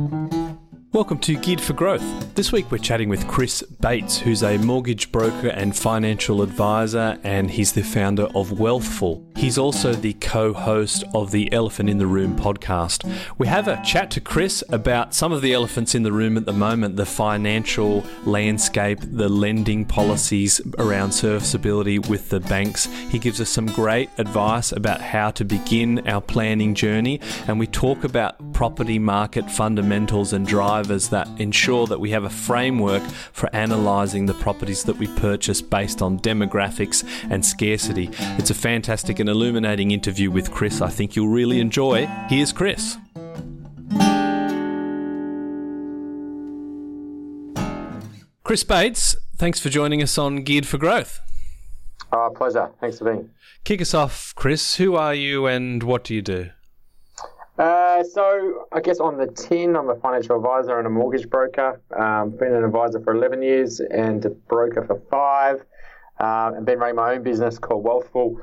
Mm-hmm. Welcome to Geared for Growth. This week we're chatting with Chris Bates, who's a mortgage broker and financial advisor, and he's the founder of Wealthful. He's also the co host of the Elephant in the Room podcast. We have a chat to Chris about some of the elephants in the room at the moment the financial landscape, the lending policies around serviceability with the banks. He gives us some great advice about how to begin our planning journey, and we talk about property market fundamentals and drivers that ensure that we have a framework for analysing the properties that we purchase based on demographics and scarcity. It's a fantastic and illuminating interview with Chris. I think you'll really enjoy. Here's Chris. Chris Bates, thanks for joining us on Geared for Growth. Oh, pleasure. Thanks for being. Kick us off, Chris. Who are you and what do you do? Uh, so, I guess on the tin, I'm a financial advisor and a mortgage broker. Um, been an advisor for 11 years and a broker for five. Uh, and been running my own business called Wealthful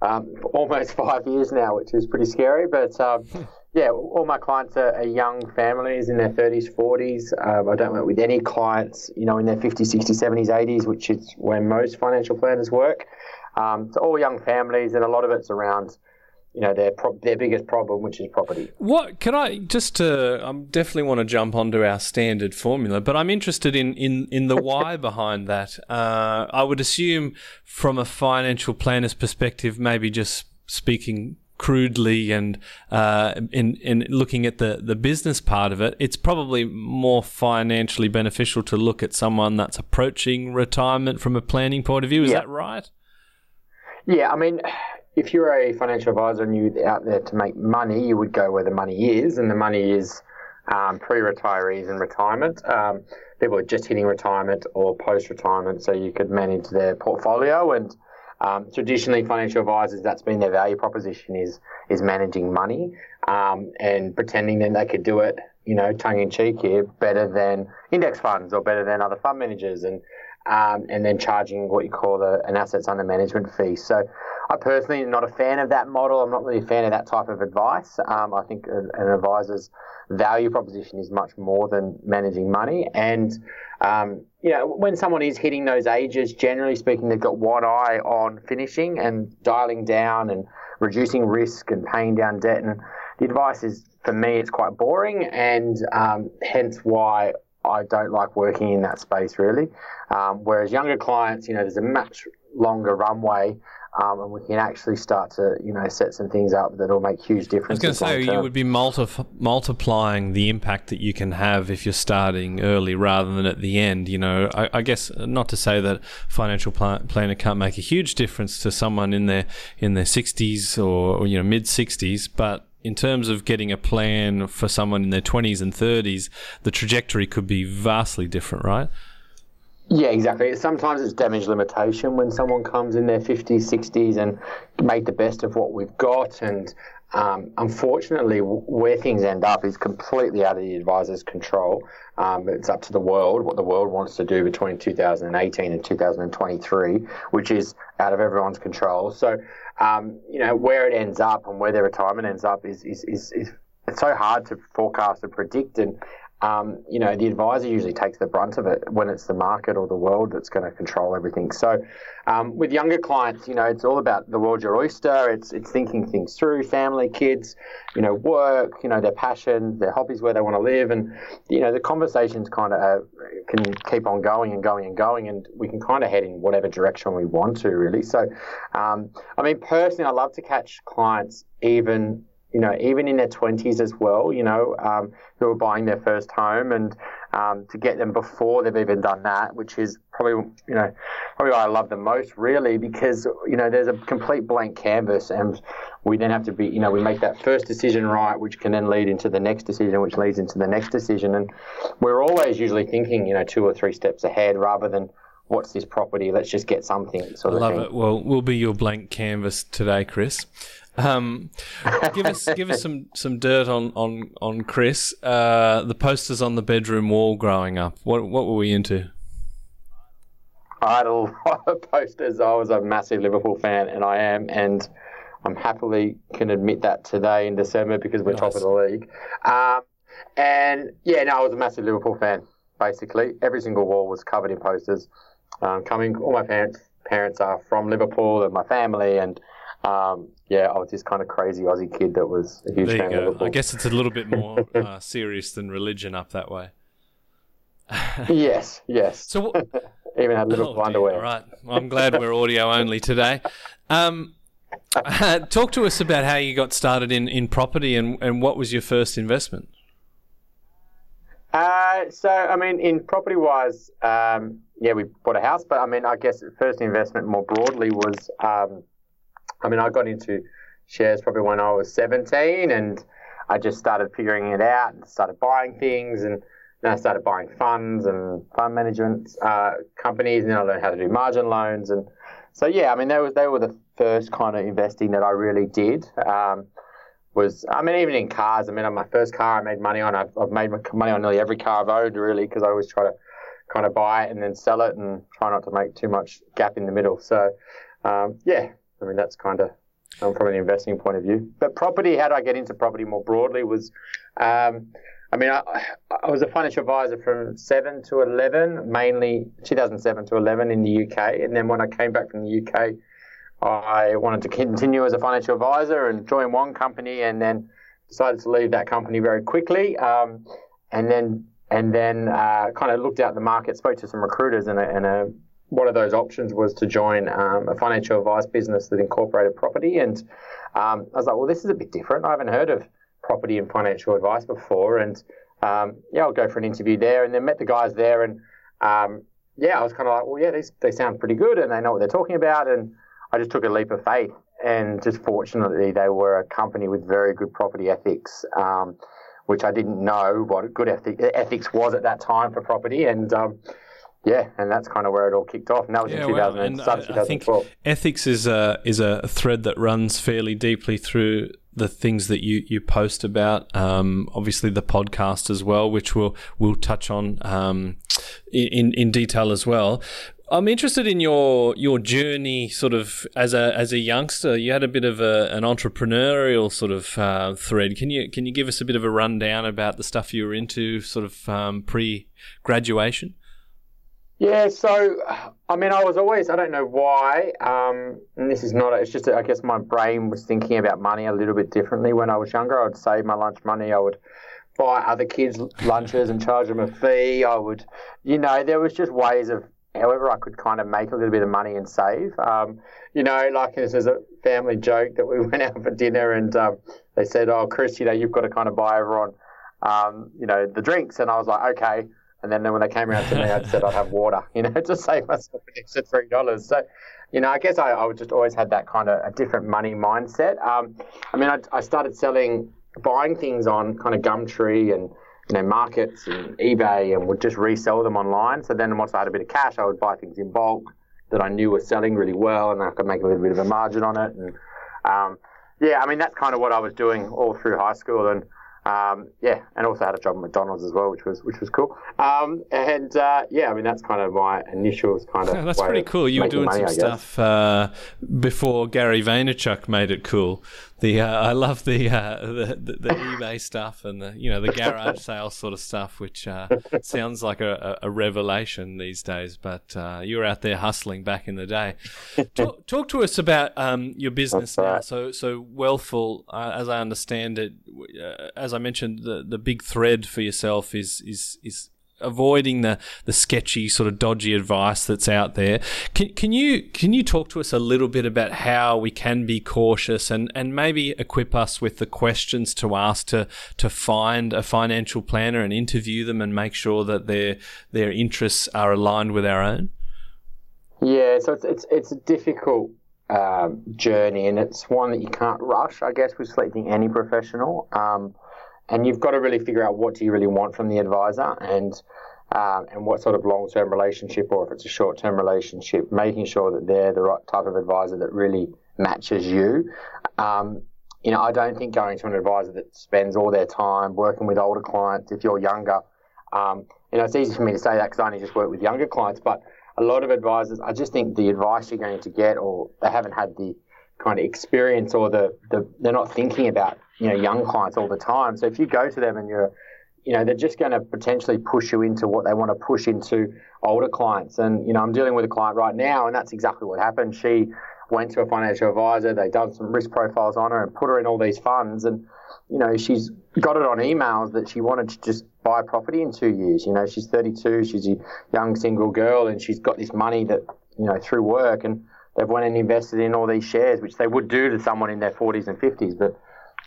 um, for almost five years now, which is pretty scary. But um, yeah, all my clients are, are, young families in their 30s, 40s. Um, I don't work with any clients, you know, in their 50s, 60s, 70s, 80s, which is where most financial planners work. Um, so all young families, and a lot of it's around you know their pro- their biggest problem, which is property. What can I just? Uh, I definitely want to jump onto our standard formula, but I'm interested in in, in the why behind that. Uh, I would assume, from a financial planner's perspective, maybe just speaking crudely and uh, in in looking at the the business part of it, it's probably more financially beneficial to look at someone that's approaching retirement from a planning point of view. Is yeah. that right? Yeah, I mean, if you're a financial advisor and you're out there to make money, you would go where the money is, and the money is um, pre-retirees and retirement. Um, people are just hitting retirement or post-retirement, so you could manage their portfolio. And um, traditionally, financial advisors, that's been their value proposition is is managing money um, and pretending that they could do it, you know, tongue in cheek here, better than index funds or better than other fund managers, and um, and then charging what you call a, an assets under management fee. So I personally am not a fan of that model. I'm not really a fan of that type of advice. Um, I think an advisor's value proposition is much more than managing money. And, um, you know, when someone is hitting those ages, generally speaking, they've got one eye on finishing and dialing down and reducing risk and paying down debt. And the advice is, for me, it's quite boring and um, hence why I don't like working in that space really. Um, whereas younger clients, you know, there's a much longer runway um, and we can actually start to you know set some things up that'll make huge differences. I was going to say you would be multi- multiplying the impact that you can have if you're starting early rather than at the end. You know, I, I guess not to say that financial plan- planner can't make a huge difference to someone in their in their 60s or, or you know mid 60s, but in terms of getting a plan for someone in their 20s and 30s, the trajectory could be vastly different, right? Yeah, exactly. Sometimes it's damage limitation when someone comes in their 50s, 60s and make the best of what we've got. And um, unfortunately, where things end up is completely out of the advisor's control. Um, it's up to the world, what the world wants to do between 2018 and 2023, which is out of everyone's control. So, um, you know, where it ends up and where their retirement ends up is, is, is, is it's so hard to forecast and predict. And um, you know, the advisor usually takes the brunt of it when it's the market or the world that's going to control everything. So, um, with younger clients, you know, it's all about the world's your oyster. It's it's thinking things through, family, kids, you know, work, you know, their passion, their hobbies, where they want to live, and you know, the conversations kind of uh, can keep on going and going and going, and we can kind of head in whatever direction we want to, really. So, um, I mean, personally, I love to catch clients even you know, even in their 20s as well, you know, um, who are buying their first home and um, to get them before they've even done that, which is probably, you know, probably what I love the most really because, you know, there's a complete blank canvas and we then have to be, you know, we make that first decision right, which can then lead into the next decision, which leads into the next decision. And we're always usually thinking, you know, two or three steps ahead rather than, what's this property? Let's just get something. Sort I love it. Well, we'll be your blank canvas today, Chris. Um, give us give us some, some dirt on on on Chris. Uh, the posters on the bedroom wall growing up. What what were we into? I had a lot of posters. I was a massive Liverpool fan, and I am, and I'm happily can admit that today in December because we're nice. top of the league. Um, and yeah, no, I was a massive Liverpool fan. Basically, every single wall was covered in posters. Um, coming, all my parents parents are from Liverpool, and my family, and um, yeah, I was this kind of crazy Aussie kid that was a huge there fan you of go. Liverpool. I guess it's a little bit more uh, serious than religion up that way. yes, yes. So, what, Even had little oh, dear, underwear. right. I'm glad we're audio only today. Um, talk to us about how you got started in, in property and, and what was your first investment? Uh, so, I mean, in property wise, um, yeah, we bought a house, but I mean, I guess first investment more broadly was, um, I mean, I got into shares probably when I was 17 and I just started figuring it out and started buying things and then I started buying funds and fund management uh, companies and then I learned how to do margin loans. And so, yeah, I mean, they, was, they were the first kind of investing that I really did. Um, was I mean even in cars I mean on my first car I made money on I've, I've made money on nearly every car I've owned really because I always try to kind of buy it and then sell it and try not to make too much gap in the middle so um, yeah I mean that's kind of um, from an investing point of view but property how do I get into property more broadly was um, I mean I, I was a financial advisor from 7 to 11 mainly 2007 to 11 in the UK and then when I came back from the UK I wanted to continue as a financial advisor and join one company, and then decided to leave that company very quickly. Um, and then and then uh, kind of looked out the market, spoke to some recruiters, and, a, and a, one of those options was to join um, a financial advice business that incorporated property. And um, I was like, well, this is a bit different. I haven't heard of property and financial advice before, and um, yeah, I'll go for an interview there, and then met the guys there, and um, yeah, I was kind of like, well, yeah, these they sound pretty good, and they know what they're talking about, and I just took a leap of faith, and just fortunately, they were a company with very good property ethics, um, which I didn't know what good ethic, ethics was at that time for property, and um, yeah, and that's kind of where it all kicked off. And that was Yeah, in well, 2000, and start I- of I think ethics is a is a thread that runs fairly deeply through the things that you, you post about. Um, obviously, the podcast as well, which we'll we'll touch on um, in in detail as well. I'm interested in your your journey, sort of as a as a youngster. You had a bit of a, an entrepreneurial sort of uh, thread. Can you can you give us a bit of a rundown about the stuff you were into, sort of um, pre graduation? Yeah, so I mean, I was always, I don't know why, um, and this is not, it's just, I guess my brain was thinking about money a little bit differently when I was younger. I would save my lunch money, I would buy other kids' lunches and charge them a fee. I would, you know, there was just ways of however I could kind of make a little bit of money and save. Um, you know, like this is a family joke that we went out for dinner and um, they said, oh, Chris, you know, you've got to kind of buy everyone, um, you know, the drinks. And I was like, okay. And then when they came around to me, I said I'd have water, you know, to save myself an extra three dollars. So, you know, I guess I, I just always had that kind of a different money mindset. Um, I mean, I, I started selling, buying things on kind of Gumtree and you know markets and eBay, and would just resell them online. So then once I had a bit of cash, I would buy things in bulk that I knew were selling really well, and I could make a little bit of a margin on it. And um, yeah, I mean that's kind of what I was doing all through high school, and um, yeah, and also had a job at McDonald's as well, which was which was cool. Um, and uh, yeah, I mean that's kind of my initials kind of. Yeah, that's pretty cool. You were doing money, some stuff uh, before Gary Vaynerchuk made it cool. The uh, I love the, uh, the the the eBay stuff and the you know the garage sale sort of stuff, which uh, sounds like a, a revelation these days. But uh, you were out there hustling back in the day. Talk, talk to us about um, your business That's now. So so Wealthful, uh, as I understand it, uh, as I mentioned, the the big thread for yourself is is is avoiding the, the sketchy sort of dodgy advice that's out there. Can, can you can you talk to us a little bit about how we can be cautious and, and maybe equip us with the questions to ask to to find a financial planner and interview them and make sure that their their interests are aligned with our own? Yeah, so it's it's it's a difficult um, journey, and it's one that you can't rush. I guess with selecting any professional, um, and you've got to really figure out what do you really want from the advisor, and um, and what sort of long term relationship, or if it's a short term relationship, making sure that they're the right type of advisor that really matches you. Um, you know, I don't think going to an advisor that spends all their time working with older clients, if you're younger, um, you know, it's easy for me to say that because I only just work with younger clients, but a lot of advisors, I just think the advice you're going to get, or they haven't had the kind of experience, or the, the they're not thinking about you know young clients all the time. So if you go to them and you're you know, they're just going to potentially push you into what they want to push into older clients. And, you know, I'm dealing with a client right now, and that's exactly what happened. She went to a financial advisor, they done some risk profiles on her and put her in all these funds. And, you know, she's got it on emails that she wanted to just buy a property in two years. You know, she's 32, she's a young single girl, and she's got this money that, you know, through work. And they've went and invested in all these shares, which they would do to someone in their 40s and 50s, but,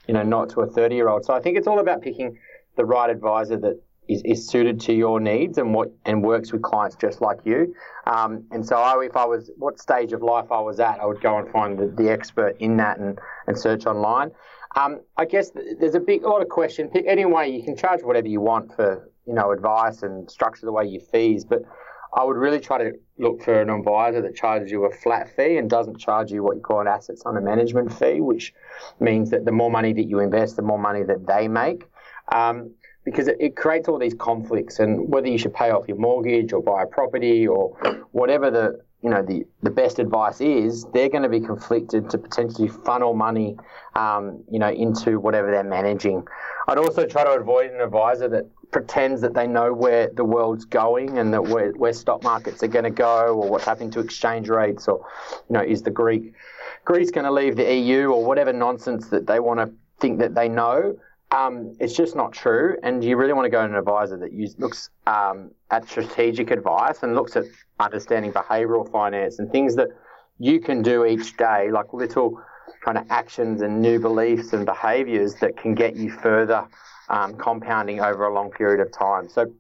you know, not to a 30 year old. So I think it's all about picking the right advisor that is, is suited to your needs and what and works with clients just like you. Um, and so, I, if I was what stage of life I was at, I would go and find the, the expert in that and, and search online. Um, I guess there's a big a lot of question. Anyway, you can charge whatever you want for you know advice and structure the way you fees, but I would really try to look for an advisor that charges you a flat fee and doesn't charge you what you call an assets under management fee, which means that the more money that you invest, the more money that they make um, because it, it, creates all these conflicts. And whether you should pay off your mortgage or buy a property or whatever the you know the, the best advice is, they're going to be conflicted to potentially funnel money, um, you know, into whatever they're managing. I'd also try to avoid an advisor that pretends that they know where the world's going and that where, where stock markets are going to go or what's happening to exchange rates or, you know, is the Greek Greece going to leave the EU or whatever nonsense that they want to think that they know. Um, it's just not true, and you really want to go to an advisor that use, looks um, at strategic advice and looks at understanding behavioural finance and things that you can do each day, like little kind of actions and new beliefs and behaviours that can get you further um, compounding over a long period of time. So,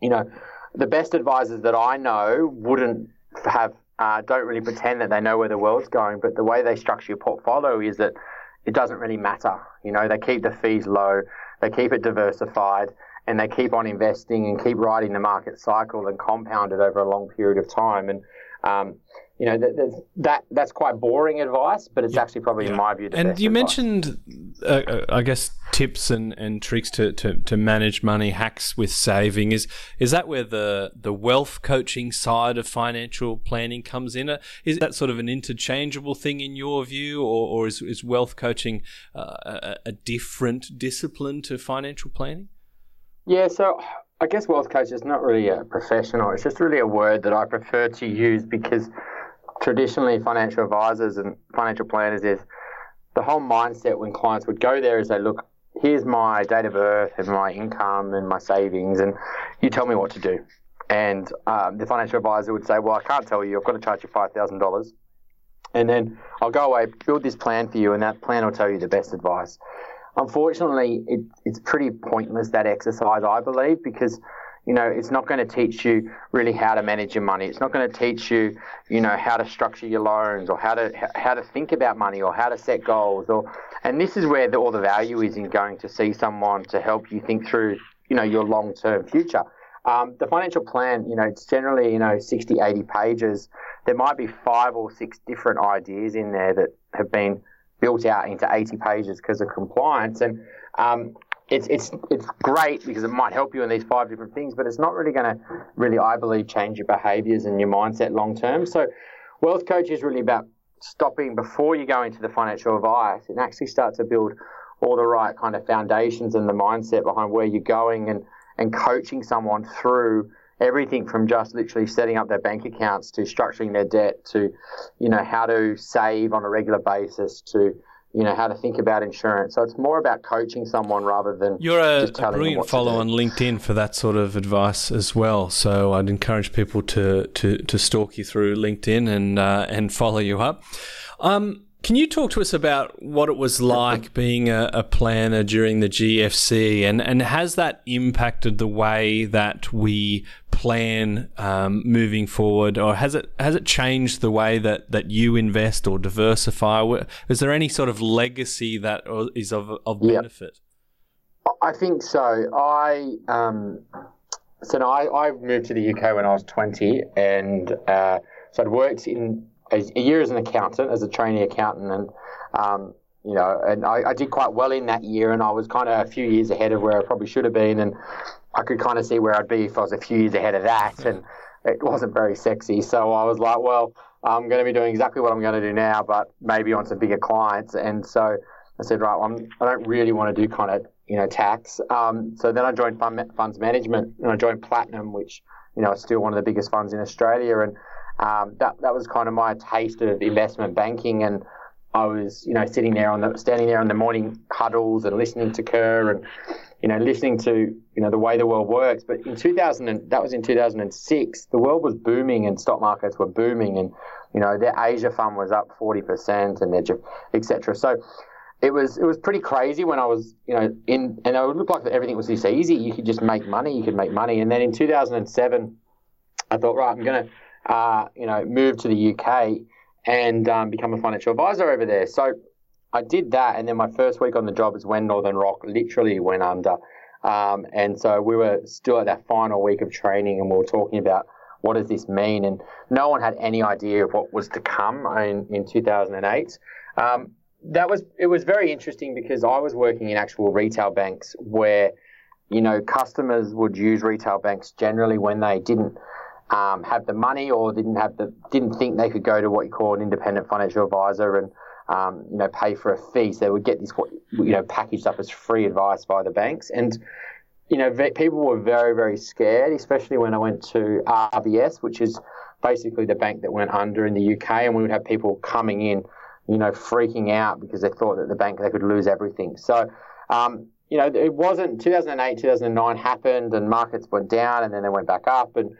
you know, the best advisors that I know wouldn't have uh, don't really pretend that they know where the world's going, but the way they structure your portfolio is that it doesn't really matter. You know, they keep the fees low, they keep it diversified, and they keep on investing and keep riding the market cycle and compound it over a long period of time. And um, you know that, that that's quite boring advice, but it's yeah. actually probably yeah. in my view. and you advice. mentioned, uh, uh, I guess, tips and, and tricks to, to, to manage money, hacks with saving. Is is that where the the wealth coaching side of financial planning comes in? Uh, is that sort of an interchangeable thing in your view, or, or is, is wealth coaching uh, a, a different discipline to financial planning? Yeah, so I guess wealth coach is not really a professional. It's just really a word that I prefer to use because traditionally financial advisors and financial planners is the whole mindset when clients would go there is they look, here's my date of birth and my income and my savings, and you tell me what to do. And um, the financial advisor would say, well, I can't tell you. I've got to charge you five thousand dollars, and then I'll go away, build this plan for you, and that plan will tell you the best advice. Unfortunately, it, it's pretty pointless that exercise, I believe, because you know, it's not going to teach you really how to manage your money. It's not going to teach you, you know, how to structure your loans or how to how to think about money or how to set goals. Or, and this is where the, all the value is in going to see someone to help you think through, you know, your long term future. Um, the financial plan, you know, it's generally, you know, 60, 80 pages. There might be five or six different ideas in there that have been built out into 80 pages because of compliance. And um, it's it's it's great because it might help you in these five different things, but it's not really going to really, I believe, change your behaviours and your mindset long term. So, wealth coach is really about stopping before you go into the financial advice and actually start to build all the right kind of foundations and the mindset behind where you're going and and coaching someone through everything from just literally setting up their bank accounts to structuring their debt to you know how to save on a regular basis to you know how to think about insurance. So it's more about coaching someone rather than you're a, a brilliant follow on LinkedIn for that sort of advice as well. So I'd encourage people to to to stalk you through LinkedIn and uh, and follow you up. Um, can you talk to us about what it was like being a, a, planner during the GFC, and, and has that impacted the way that we plan um, moving forward, or has it has it changed the way that, that you invest or diversify? Is there any sort of legacy that is of of benefit? I think so. I um, so no, I, I moved to the UK when I was twenty, and uh, so I'd worked in a, year as an accountant, as a trainee accountant, and um, you know, and I, I, did quite well in that year, and I was kind of a few years ahead of where I probably should have been, and I could kind of see where I'd be if I was a few years ahead of that, and it wasn't very sexy. So I was like, well, I'm going to be doing exactly what I'm going to do now, but maybe on some bigger clients, and so I said, right, well, I'm, I do not really want to do kind of you know, tax. Um, so then I joined fund, funds management and I joined Platinum, which, you know, is still one of the biggest funds in Australia. And um, that, that was kind of my taste of investment banking. And I was, you know, sitting there on the, standing there on the morning huddles and listening to Kerr and, you know, listening to, you know, the way the world works. But in 2000, and, that was in 2006, the world was booming and stock markets were booming. And, you know, their Asia fund was up 40% and their, etc. So, it was it was pretty crazy when I was you know in and it looked like everything was this easy. You could just make money. You could make money. And then in 2007, I thought, right, I'm to uh, you know move to the UK and um, become a financial advisor over there. So I did that, and then my first week on the job is when Northern Rock literally went under. Um, and so we were still at that final week of training, and we were talking about what does this mean, and no one had any idea of what was to come in, in 2008. Um, that was it was very interesting because I was working in actual retail banks where you know customers would use retail banks generally when they didn't um, have the money or didn't have the didn't think they could go to what you call an independent financial advisor and um, you know pay for a fee so they would get this you know packaged up as free advice by the banks and you know people were very very scared especially when I went to RBS which is basically the bank that went under in the UK and we would have people coming in you know, freaking out because they thought that the bank they could lose everything. So, um, you know, it wasn't 2008, 2009 happened and markets went down and then they went back up. And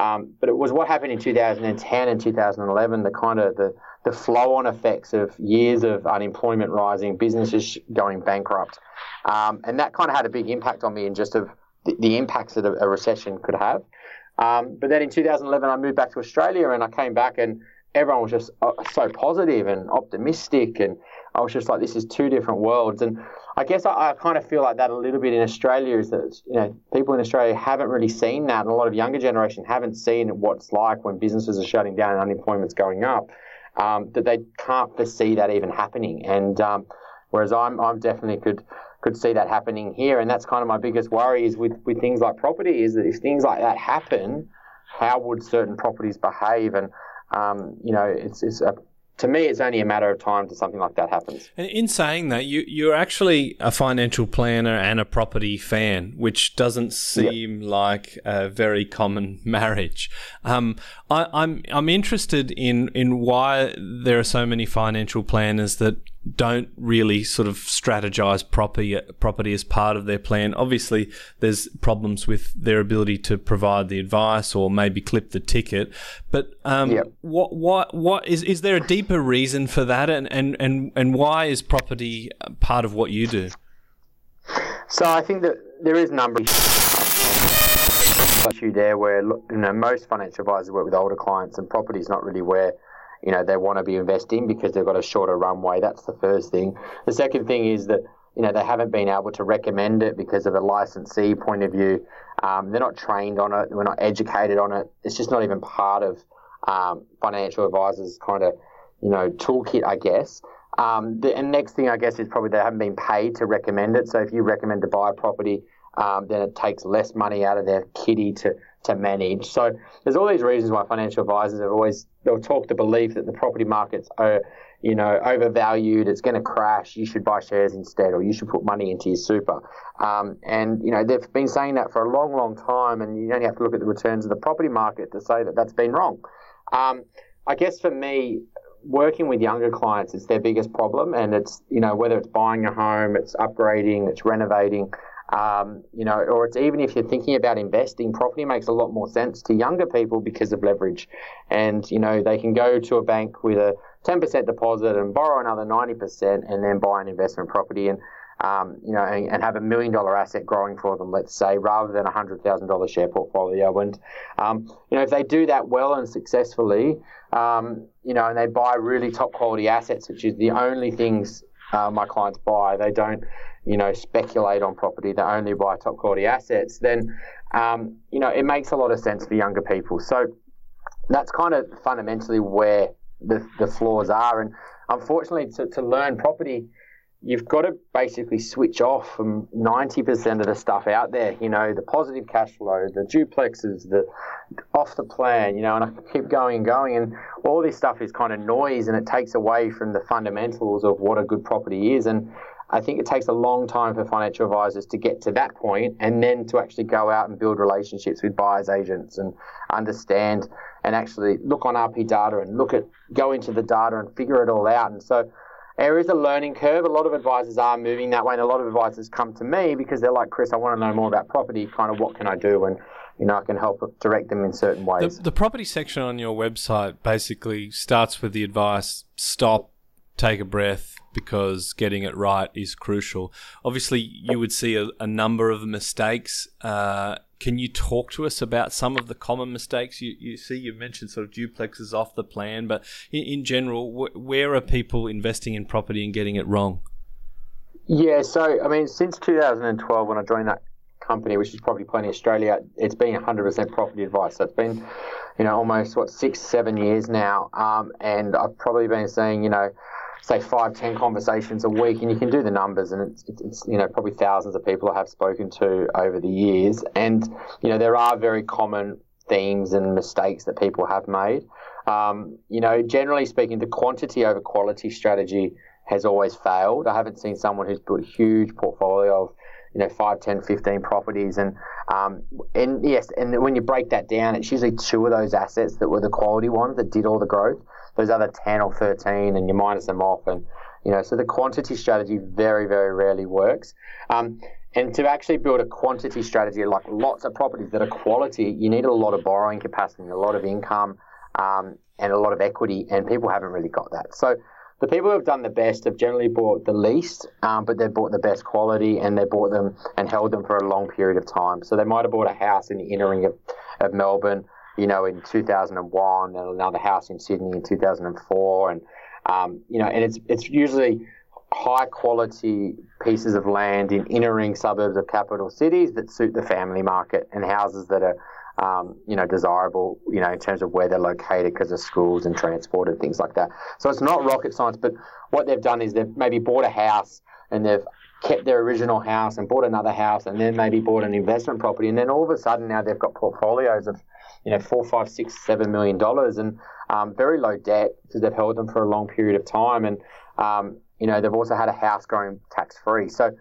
um, but it was what happened in 2010 and 2011, the kind of the, the flow-on effects of years of unemployment rising, businesses going bankrupt, um, and that kind of had a big impact on me in just of the, the impacts that a, a recession could have. Um, but then in 2011, I moved back to Australia and I came back and everyone was just uh, so positive and optimistic and I was just like, this is two different worlds. And I guess I, I, kind of feel like that a little bit in Australia is that, you know, people in Australia haven't really seen that. And a lot of younger generation haven't seen what it's like when businesses are shutting down and unemployment's going up, um, that they can't foresee that even happening. And um, whereas I'm, I'm definitely could, could see that happening here. And that's kind of my biggest worry is with, with things like property is that if things like that happen, how would certain properties behave? And um, you know, it's, it's a, to me, it's only a matter of time to something like that happens. And in saying that, you you're actually a financial planner and a property fan, which doesn't seem yep. like a very common marriage. Um, I, I'm I'm interested in in why there are so many financial planners that don't really sort of strategize property property as part of their plan. Obviously, there's problems with their ability to provide the advice or maybe clip the ticket. But um, yep. what what what is is there a deeper reason for that, and and and and why is property part of what you do? So I think that there is a number of issue there where you know most financial advisors work with older clients, and property is not really where you know they want to be investing because they've got a shorter runway. That's the first thing. The second thing is that you know they haven't been able to recommend it because of a licensee point of view. Um, they're not trained on it. We're not educated on it. It's just not even part of um, financial advisors' kind of you know toolkit, I guess. Um, the and next thing I guess is probably they haven't been paid to recommend it. So if you recommend to buy a property, um, then it takes less money out of their kitty to to manage. So there's all these reasons why financial advisors have always they'll talk the belief that the property markets are you know overvalued, it's going to crash. You should buy shares instead, or you should put money into your super. Um, and you know they've been saying that for a long, long time, and you only have to look at the returns of the property market to say that that's been wrong. Um, I guess for me, working with younger clients is their biggest problem, and it's you know whether it's buying a home, it's upgrading, it's renovating. Um, you know, or it's even if you're thinking about investing, property makes a lot more sense to younger people because of leverage. And, you know, they can go to a bank with a 10% deposit and borrow another 90% and then buy an investment property and, um, you know, and, and, have a million dollar asset growing for them, let's say, rather than a hundred thousand dollar share portfolio. And, um, you know, if they do that well and successfully, um, you know, and they buy really top quality assets, which is the only things uh, my clients buy, they don't, you know, speculate on property, they only buy top quality assets, then, um, you know, it makes a lot of sense for younger people. So that's kind of fundamentally where the, the flaws are. And unfortunately, to, to learn property, you've got to basically switch off from 90% of the stuff out there, you know, the positive cash flow, the duplexes, the off the plan, you know, and I keep going and going. And all this stuff is kind of noise and it takes away from the fundamentals of what a good property is. And I think it takes a long time for financial advisors to get to that point and then to actually go out and build relationships with buyers agents and understand and actually look on RP data and look at go into the data and figure it all out. And so there is a learning curve. A lot of advisors are moving that way, and a lot of advisors come to me because they're like, Chris, I want to know more about property. Kind of what can I do? And you know, I can help direct them in certain ways. The, the property section on your website basically starts with the advice: stop, take a breath, because getting it right is crucial. Obviously, you would see a, a number of mistakes. Uh, can you talk to us about some of the common mistakes you, you see? You mentioned sort of duplexes off the plan, but in, in general, wh- where are people investing in property and getting it wrong? Yeah, so I mean, since 2012, when I joined that company, which is Property Planning Australia, it's been 100% property advice. So it's been, you know, almost what six, seven years now, um, and I've probably been seeing, you know, say five, ten conversations a week, and you can do the numbers, and it's, it's, you know probably thousands of people I have spoken to over the years, and you know there are very common themes and mistakes that people have made. Um, you know, generally speaking, the quantity over quality strategy has always failed. I haven't seen someone who's built a huge portfolio of you know 5 10 15 properties and um, and yes and when you break that down it's usually two of those assets that were the quality ones that did all the growth those other 10 or 13 and you minus them off and you know so the quantity strategy very very rarely works um, and to actually build a quantity strategy like lots of properties that are quality you need a lot of borrowing capacity a lot of income um, and a lot of equity and people haven't really got that so the people who have done the best have generally bought the least, um, but they've bought the best quality and they bought them and held them for a long period of time. So they might have bought a house in the inner ring of, of Melbourne you know, in 2001, and another house in Sydney in 2004, and um, you know, and it's it's usually high quality pieces of land in inner ring suburbs of capital cities that suit the family market and houses that are um, you know desirable you know in terms of where they're located because of schools and transport and things like that. So it's not rocket science but what they've done is they've maybe bought a house and they've kept their original house and bought another house and then maybe bought an investment property and then all of a sudden now they've got portfolios of you know, four, five, six, seven million dollars, and um, very low debt because they've held them for a long period of time, and um, you know, they've also had a house going tax free. So it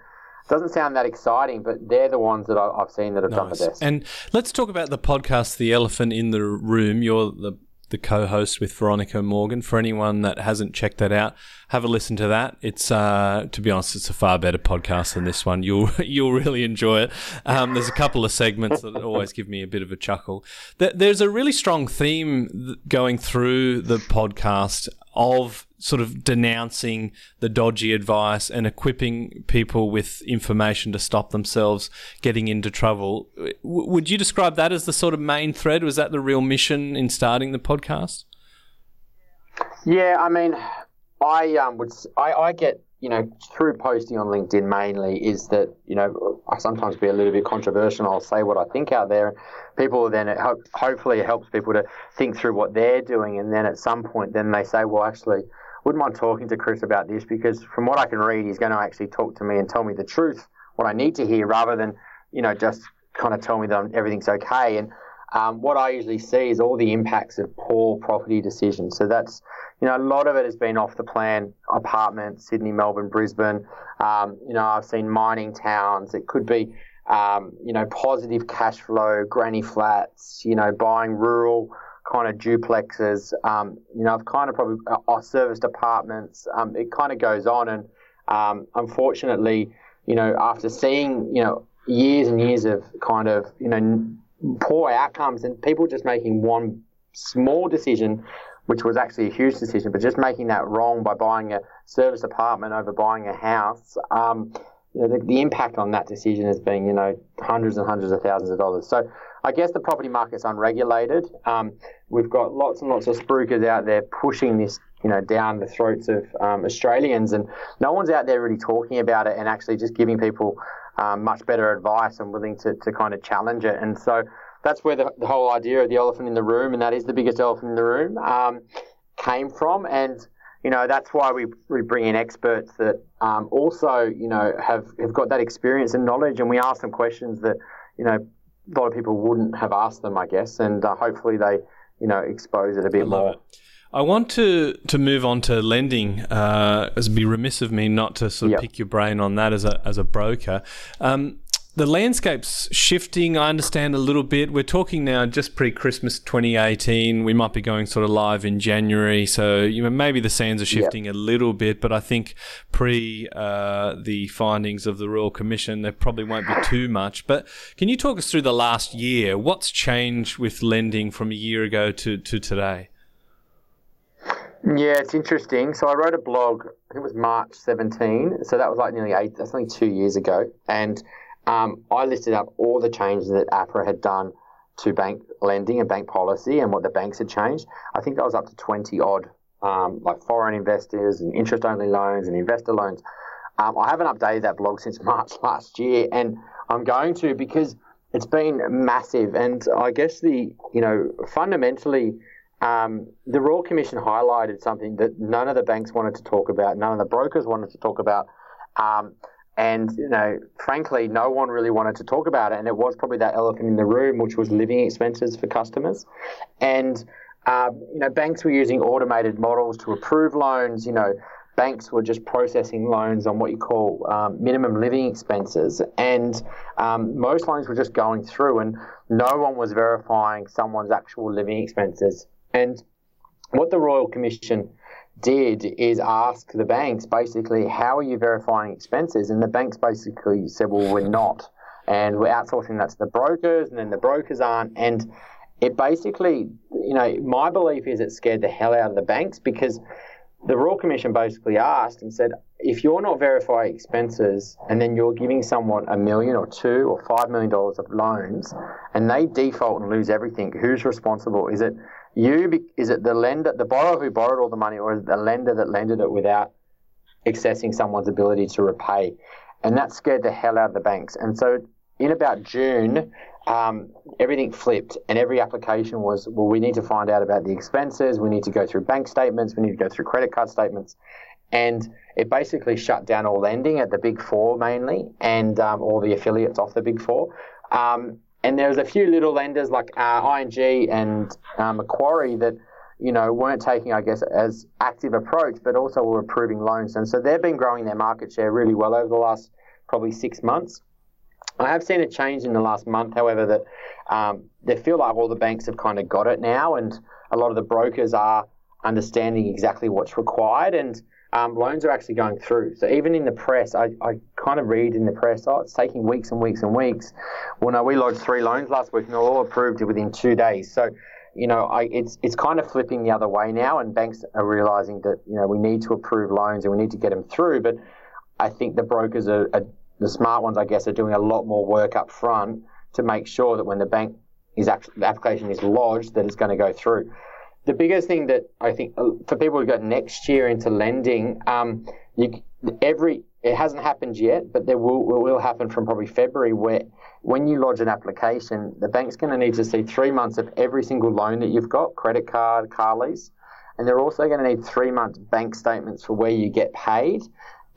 doesn't sound that exciting, but they're the ones that I've seen that have nice. done the best. And let's talk about the podcast, The Elephant in the Room. You're the the co-host with Veronica Morgan. For anyone that hasn't checked that out, have a listen to that. It's uh, to be honest, it's a far better podcast than this one. You'll you'll really enjoy it. Um, there's a couple of segments that always give me a bit of a chuckle. There's a really strong theme going through the podcast of sort of denouncing the dodgy advice and equipping people with information to stop themselves getting into trouble. W- would you describe that as the sort of main thread? Was that the real mission in starting the podcast? Yeah, I mean, I um would I, I get you know through posting on LinkedIn mainly is that you know I sometimes be a little bit controversial. I'll say what I think out there. And People then it hope, hopefully it helps people to think through what they're doing, and then at some point then they say, well, actually wouldn't mind talking to Chris about this because from what I can read, he's going to actually talk to me and tell me the truth, what I need to hear, rather than you know just kind of tell me that everything's okay. And um, what I usually see is all the impacts of poor property decisions. So that's you know a lot of it has been off the plan apartments, Sydney, Melbourne, Brisbane. Um, you know I've seen mining towns. It could be um, you know positive cash flow, granny flats. You know buying rural kind of duplexes. Um, you know, I've kind of probably uh, serviced apartments. Um, it kind of goes on, and um, unfortunately, you know, after seeing you know years and years of kind of you know poor outcomes and people just making one small decision, which was actually a huge decision, but just making that wrong by buying a service apartment over buying a house. Um, you know, the, the impact on that decision has been, you know, hundreds and hundreds of thousands of dollars. So I guess the property market's unregulated. Um, we've got lots and lots of spruikers out there pushing this, you know, down the throats of um, Australians, and no one's out there really talking about it and actually just giving people um, much better advice and willing to, to kind of challenge it. And so that's where the, the, whole idea of the elephant in the room, and that is the biggest elephant in the room, um, came from. And you know that's why we, we bring in experts that um, also you know have, have got that experience and knowledge, and we ask them questions that you know a lot of people wouldn't have asked them, I guess, and uh, hopefully they, you know, expose it a bit more. It. I want to, to move on to lending. Uh, it'd be remiss of me not to sort of yep. pick your brain on that as a as a broker. Um, the landscape's shifting. I understand a little bit. We're talking now just pre-Christmas 2018. We might be going sort of live in January, so you know maybe the sands are shifting yep. a little bit. But I think pre uh, the findings of the Royal Commission, there probably won't be too much. But can you talk us through the last year? What's changed with lending from a year ago to to today? Yeah, it's interesting. So I wrote a blog. I think it was March 17. So that was like nearly eight. That's only two years ago, and um, I listed up all the changes that APRA had done to bank lending and bank policy and what the banks had changed. I think I was up to 20 odd, um, like foreign investors and interest only loans and investor loans. Um, I haven't updated that blog since March last year, and I'm going to because it's been massive. And I guess the, you know, fundamentally, um, the Royal Commission highlighted something that none of the banks wanted to talk about, none of the brokers wanted to talk about. Um, and, you know, frankly, no one really wanted to talk about it. And it was probably that elephant in the room, which was living expenses for customers. And, uh, you know, banks were using automated models to approve loans. You know, banks were just processing loans on what you call um, minimum living expenses. And um, most loans were just going through, and no one was verifying someone's actual living expenses. And what the Royal Commission did is ask the banks basically, how are you verifying expenses? And the banks basically said, well, we're not. And we're outsourcing that to the brokers, and then the brokers aren't. And it basically, you know, my belief is it scared the hell out of the banks because the Royal Commission basically asked and said, if you're not verifying expenses and then you're giving someone a million or two or five million dollars of loans and they default and lose everything, who's responsible? Is it you is it the lender, the borrower who borrowed all the money, or is it the lender that lended it without accessing someone's ability to repay? And that scared the hell out of the banks. And so in about June, um, everything flipped, and every application was, well, we need to find out about the expenses, we need to go through bank statements, we need to go through credit card statements. And it basically shut down all lending at the big four mainly, and um, all the affiliates off the big four. Um, and there was a few little lenders like uh, ING and uh, Macquarie that you know weren't taking, I guess, as active approach, but also were approving loans, and so they've been growing their market share really well over the last probably six months. I have seen a change in the last month, however, that um, they feel like all the banks have kind of got it now, and a lot of the brokers are understanding exactly what's required, and um, loans are actually going through. So even in the press, I, I kind of read in the press, oh, it's taking weeks and weeks and weeks. Well, no, we lodged three loans last week and they're all approved within two days. So, you know, I, it's it's kind of flipping the other way now, and banks are realizing that you know we need to approve loans and we need to get them through. But I think the brokers are, are the smart ones, I guess, are doing a lot more work up front to make sure that when the bank is actually, the application is lodged, that it's going to go through the biggest thing that I think uh, for people who got next year into lending, um, you, every it hasn't happened yet, but there will will happen from probably February, where when you lodge an application, the bank's going to need to see three months of every single loan that you've got, credit card, car lease, and they're also going to need three months bank statements for where you get paid,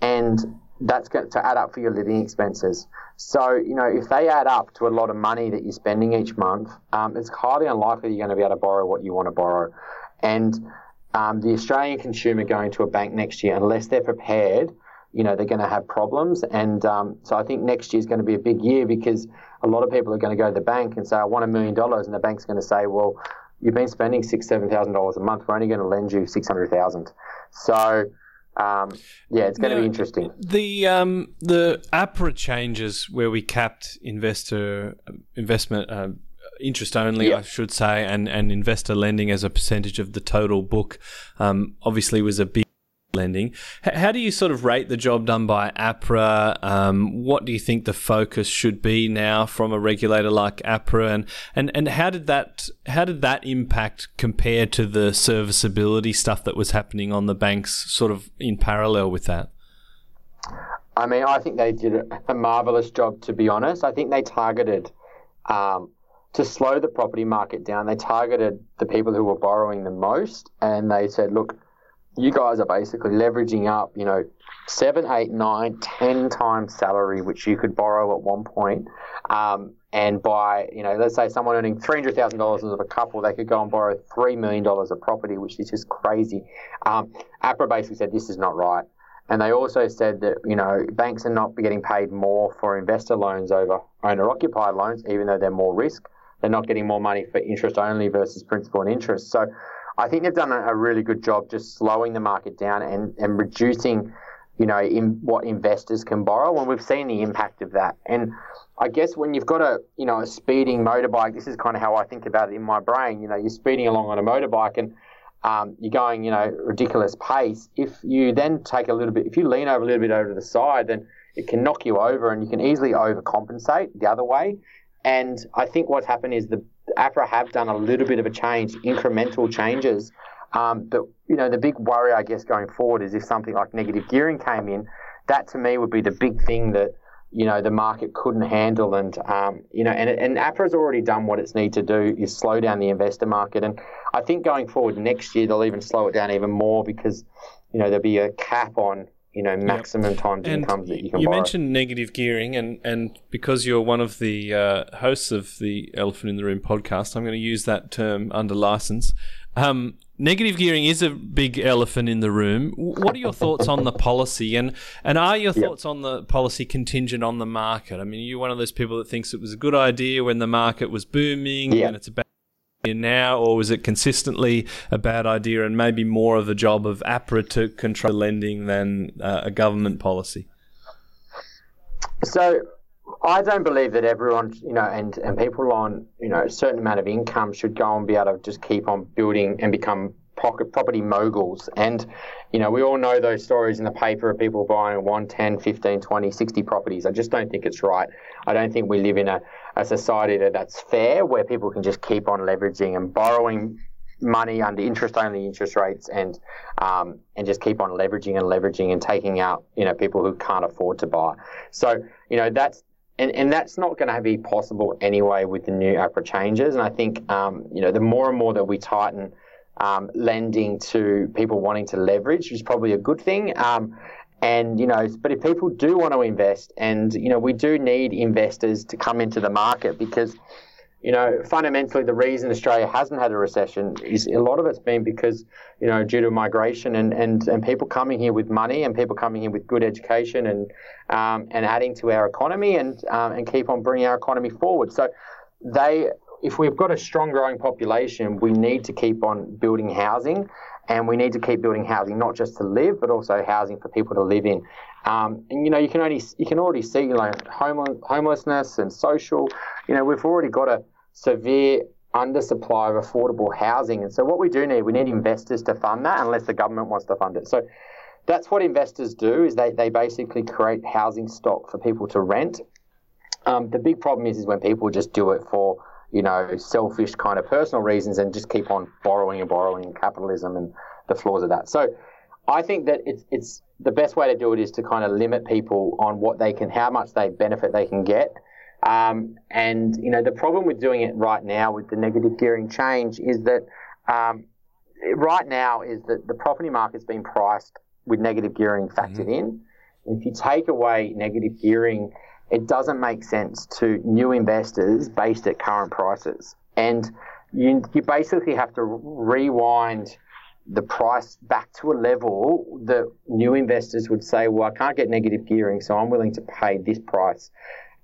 and that's going to add up for your living expenses. So, you know, if they add up to a lot of money that you're spending each month, um, it's highly unlikely you're going to be able to borrow what you want to borrow. And um, the Australian consumer going to a bank next year, unless they're prepared, you know, they're going to have problems. And um, so I think next year is going to be a big year because a lot of people are going to go to the bank and say, I want a million dollars. And the bank's going to say, well, you've been spending six, seven thousand dollars a month. We're only going to lend you six hundred thousand. So um, yeah, it's going now, to be interesting. The um, the APRA changes where we capped investor investment uh, interest only, yep. I should say, and and investor lending as a percentage of the total book, um, obviously was a big lending. H- how do you sort of rate the job done by APRA? Um, what do you think the focus should be now from a regulator like APRA, and, and and how did that how did that impact compare to the serviceability stuff that was happening on the banks, sort of in parallel with that? I mean, I think they did a marvelous job. To be honest, I think they targeted. Um, to slow the property market down, they targeted the people who were borrowing the most, and they said, "Look, you guys are basically leveraging up, you know, seven, eight, nine, ten times salary, which you could borrow at one point. Um, and buy, you know, let's say someone earning $300,000 of a couple, they could go and borrow $3 million of property, which is just crazy. Um, APRA basically said this is not right. And they also said that, you know, banks are not getting paid more for investor loans over owner occupied loans, even though they're more risk. They're not getting more money for interest only versus principal and interest. So I think they've done a really good job just slowing the market down and, and reducing, you know, in what investors can borrow. And we've seen the impact of that. And I guess when you've got a you know a speeding motorbike, this is kind of how I think about it in my brain. You know, you're speeding along on a motorbike and um, you're going you know ridiculous pace. If you then take a little bit, if you lean over a little bit over to the side, then it can knock you over, and you can easily overcompensate the other way. And I think what's happened is the APRA have done a little bit of a change, incremental changes. Um, but you know, the big worry, I guess, going forward is if something like negative gearing came in, that to me would be the big thing that you know the market couldn't handle, and um, you know, and and APRA's already done what it's need to do is slow down the investor market, and I think going forward next year they'll even slow it down even more because you know there'll be a cap on you know maximum yep. times and incomes that you can. You borrow. mentioned negative gearing, and and because you're one of the uh, hosts of the Elephant in the Room podcast, I'm going to use that term under license. Um, negative gearing is a big elephant in the room. What are your thoughts on the policy, and and are your thoughts yep. on the policy contingent on the market? I mean, you're one of those people that thinks it was a good idea when the market was booming, yep. and it's a bad idea now, or was it consistently a bad idea and maybe more of the job of APRA to control lending than uh, a government policy? So I don't believe that everyone, you know, and, and people on, you know, a certain amount of income should go and be able to just keep on building and become pocket property moguls. And, you know, we all know those stories in the paper of people buying 1, 10, 15, 20, 60 properties. I just don't think it's right. I don't think we live in a, a society that that's fair where people can just keep on leveraging and borrowing money under interest only interest rates and um, and just keep on leveraging and leveraging and taking out you know people who can't afford to buy so you know that's and, and that's not going to be possible anyway with the new APRA changes. And I think, um, you know, the more and more that we tighten um, lending to people wanting to leverage is probably a good thing. Um, and, you know, but if people do want to invest, and, you know, we do need investors to come into the market because you know, fundamentally, the reason Australia hasn't had a recession is a lot of it's been because, you know, due to migration and, and, and people coming here with money and people coming here with good education and um, and adding to our economy and um, and keep on bringing our economy forward. So, they, if we've got a strong growing population, we need to keep on building housing, and we need to keep building housing not just to live, but also housing for people to live in. Um, and you know, you can only you can already see you know homelessness and social. You know, we've already got a severe undersupply of affordable housing. And so what we do need, we need investors to fund that unless the government wants to fund it. So that's what investors do is they, they basically create housing stock for people to rent. Um, the big problem is, is when people just do it for, you know, selfish kind of personal reasons and just keep on borrowing and borrowing and capitalism and the flaws of that. So I think that it's, it's the best way to do it is to kind of limit people on what they can, how much they benefit they can get um, and you know the problem with doing it right now with the negative gearing change is that um, right now is that the property market's been priced with negative gearing factored mm-hmm. in. If you take away negative gearing, it doesn't make sense to new investors based at current prices. And you, you basically have to rewind the price back to a level that new investors would say, well, I can't get negative gearing, so I'm willing to pay this price.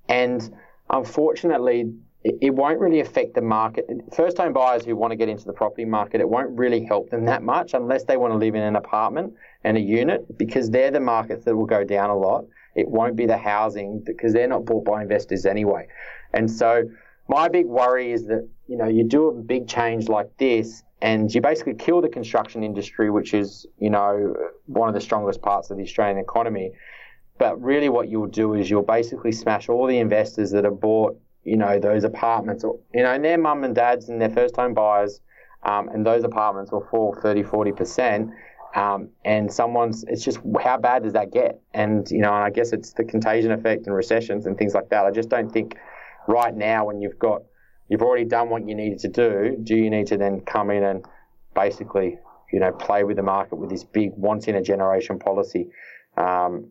And unfortunately, it won't really affect the market. First time buyers who want to get into the property market, it won't really help them that much unless they want to live in an apartment and a unit because they're the markets that will go down a lot. It won't be the housing because they're not bought by investors anyway. And so my big worry is that, you know, you do a big change like this and you basically kill the construction industry, which is, you know, one of the strongest parts of the Australian economy. But really, what you'll do is you'll basically smash all the investors that have bought, you know, those apartments, or, you know, and their mum and dads and their first home buyers, um, and those apartments will fall 30, 40%. Um, and someone's, it's just how bad does that get? And, you know, and I guess it's the contagion effect and recessions and things like that. I just don't think right now, when you've got, you've already done what you needed to do, do you need to then come in and basically, you know, play with the market with this big once in a generation policy? Um,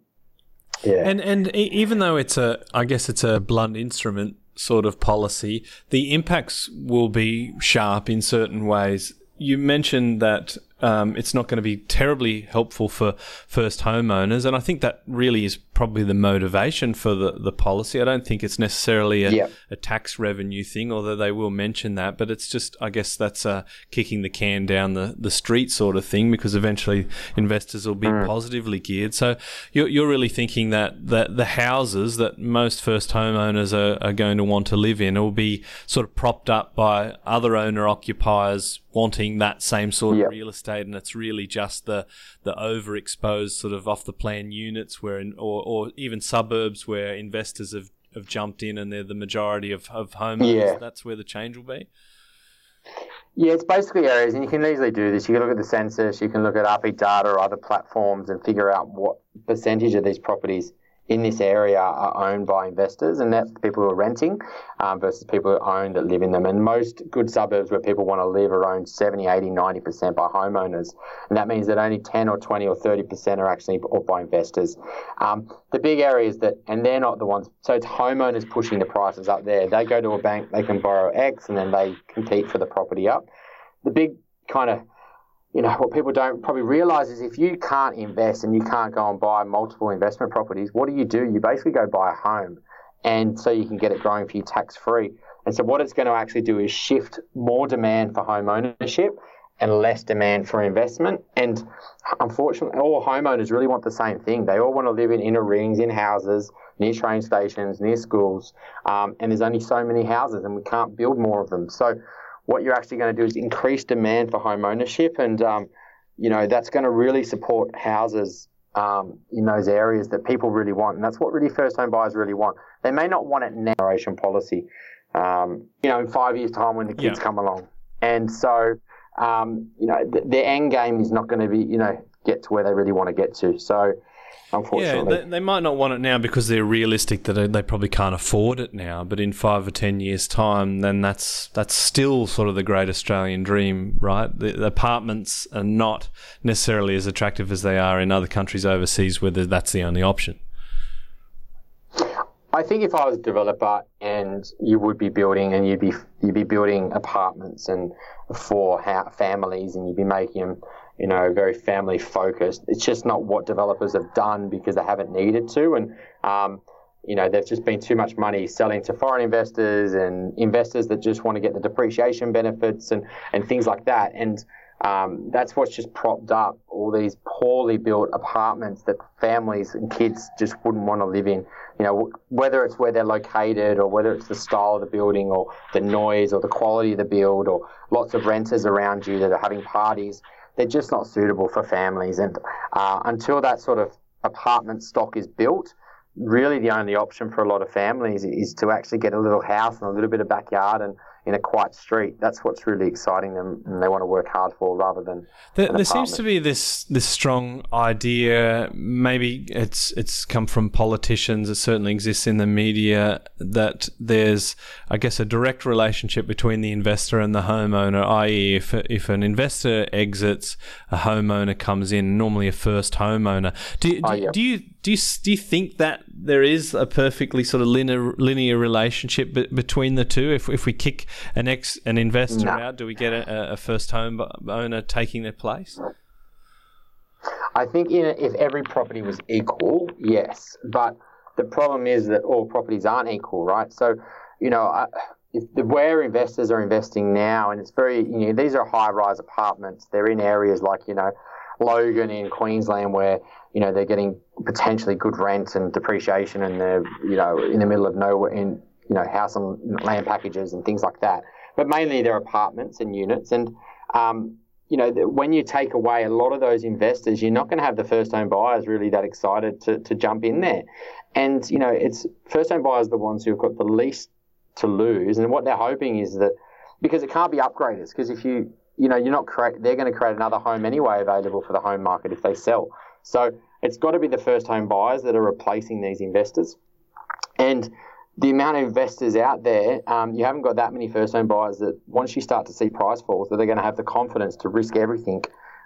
yeah. And and even though it's a, I guess it's a blunt instrument, sort of policy, the impacts will be sharp in certain ways. You mentioned that um, it's not going to be terribly helpful for first homeowners. And I think that really is probably the motivation for the, the policy. I don't think it's necessarily a, a tax revenue thing, although they will mention that. But it's just, I guess that's a kicking the can down the, the street sort of thing because eventually investors will be mm. positively geared. So you're, you're really thinking that, that the houses that most first homeowners are, are going to want to live in will be sort of propped up by other owner occupiers wanting that same sort yep. of real estate estate, and it's really just the the overexposed sort of off the plan units where, in, or or even suburbs where investors have, have jumped in and they're the majority of of homeowners. Yeah. That's where the change will be. Yeah, it's basically areas, and you can easily do this. You can look at the census, you can look at RP data or other platforms, and figure out what percentage of these properties in this area are owned by investors, and that's people who are renting um, versus people who own that live in them. And most good suburbs where people want to live are owned 70, 80, 90% by homeowners. And that means that only 10 or 20 or 30% are actually bought by investors. Um, the big areas that, and they're not the ones, so it's homeowners pushing the prices up there. They go to a bank, they can borrow X, and then they compete for the property up. The big kind of you know, what people don't probably realize is if you can't invest and you can't go and buy multiple investment properties, what do you do? You basically go buy a home. And so you can get it growing for you tax free. And so what it's going to actually do is shift more demand for home ownership and less demand for investment. And unfortunately, all homeowners really want the same thing. They all want to live in inner rings, in houses, near train stations, near schools. Um, and there's only so many houses, and we can't build more of them. So what you're actually going to do is increase demand for home ownership, and um, you know that's going to really support houses um, in those areas that people really want, and that's what really first home buyers really want. They may not want it now, generation policy, um, you know, in five years' time when the kids yeah. come along, and so um, you know th- their end game is not going to be you know get to where they really want to get to. So unfortunately. Yeah, they, they, might not want it now because they're realistic that they, probably can't afford it now. But in five or ten years' time, then that's that's still sort of the great Australian dream, right? The, the apartments are not necessarily as attractive as they are in other countries overseas, where that's the only option. I think if I was a developer and you would be building and you'd be you'd be building apartments and for families and you'd be making them you know, very family focused. It's just not what developers have done because they haven't needed to. And, um, you know, there's just been too much money selling to foreign investors and investors that just want to get the depreciation benefits and, and things like that. And um, that's what's just propped up all these poorly built apartments that families and kids just wouldn't want to live in. You know, whether it's where they're located or whether it's the style of the building or the noise or the quality of the build or lots of renters around you that are having parties they're just not suitable for families. And uh, until that sort of apartment stock is built, really the only option for a lot of families is to actually get a little house and a little bit of backyard and in a quiet street. That's what's really exciting them, and they want to work hard for rather than. There, there seems to be this this strong idea. Maybe it's it's come from politicians. It certainly exists in the media that there's, I guess, a direct relationship between the investor and the homeowner. I.e., if if an investor exits, a homeowner comes in. Normally, a first homeowner. Do, oh, do, oh, yeah. do you do you do you think that there is a perfectly sort of linear linear relationship be, between the two? If if we kick an ex an investor no. out, do we get a, a, first home owner taking their place? I think in, if every property was equal, yes, but the problem is that all properties aren't equal, right? So, you know, I, if the, where investors are investing now, and it's very, you know, these are high-rise apartments. They're in areas like, you know, Logan in Queensland, where you know they're getting potentially good rent and depreciation, and they're you know in the middle of nowhere in you know house and land packages and things like that. But mainly they're apartments and units, and um, you know when you take away a lot of those investors, you're not going to have the first home buyers really that excited to to jump in there. And you know it's first home buyers the ones who've got the least to lose, and what they're hoping is that because it can't be upgraders, because if you you know, you're not create, they're going to create another home anyway available for the home market if they sell. So it's got to be the first home buyers that are replacing these investors. And the amount of investors out there, um, you haven't got that many first home buyers that once you start to see price falls, that they're going to have the confidence to risk everything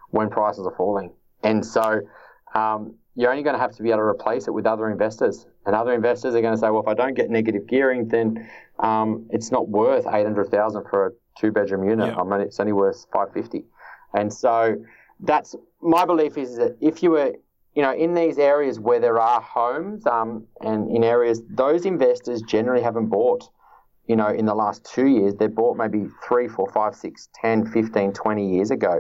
when prices are falling. And so, um, you're only going to have to be able to replace it with other investors. And other investors are going to say, well, if I don't get negative gearing, then um, it's not worth 800000 for a two bedroom unit. Yeah. I mean, it's only worth 550 And so that's my belief is that if you were you know, in these areas where there are homes um, and in areas, those investors generally haven't bought, you know, in the last two years. They bought maybe three, four, five, six, 10, 15, 20 years ago.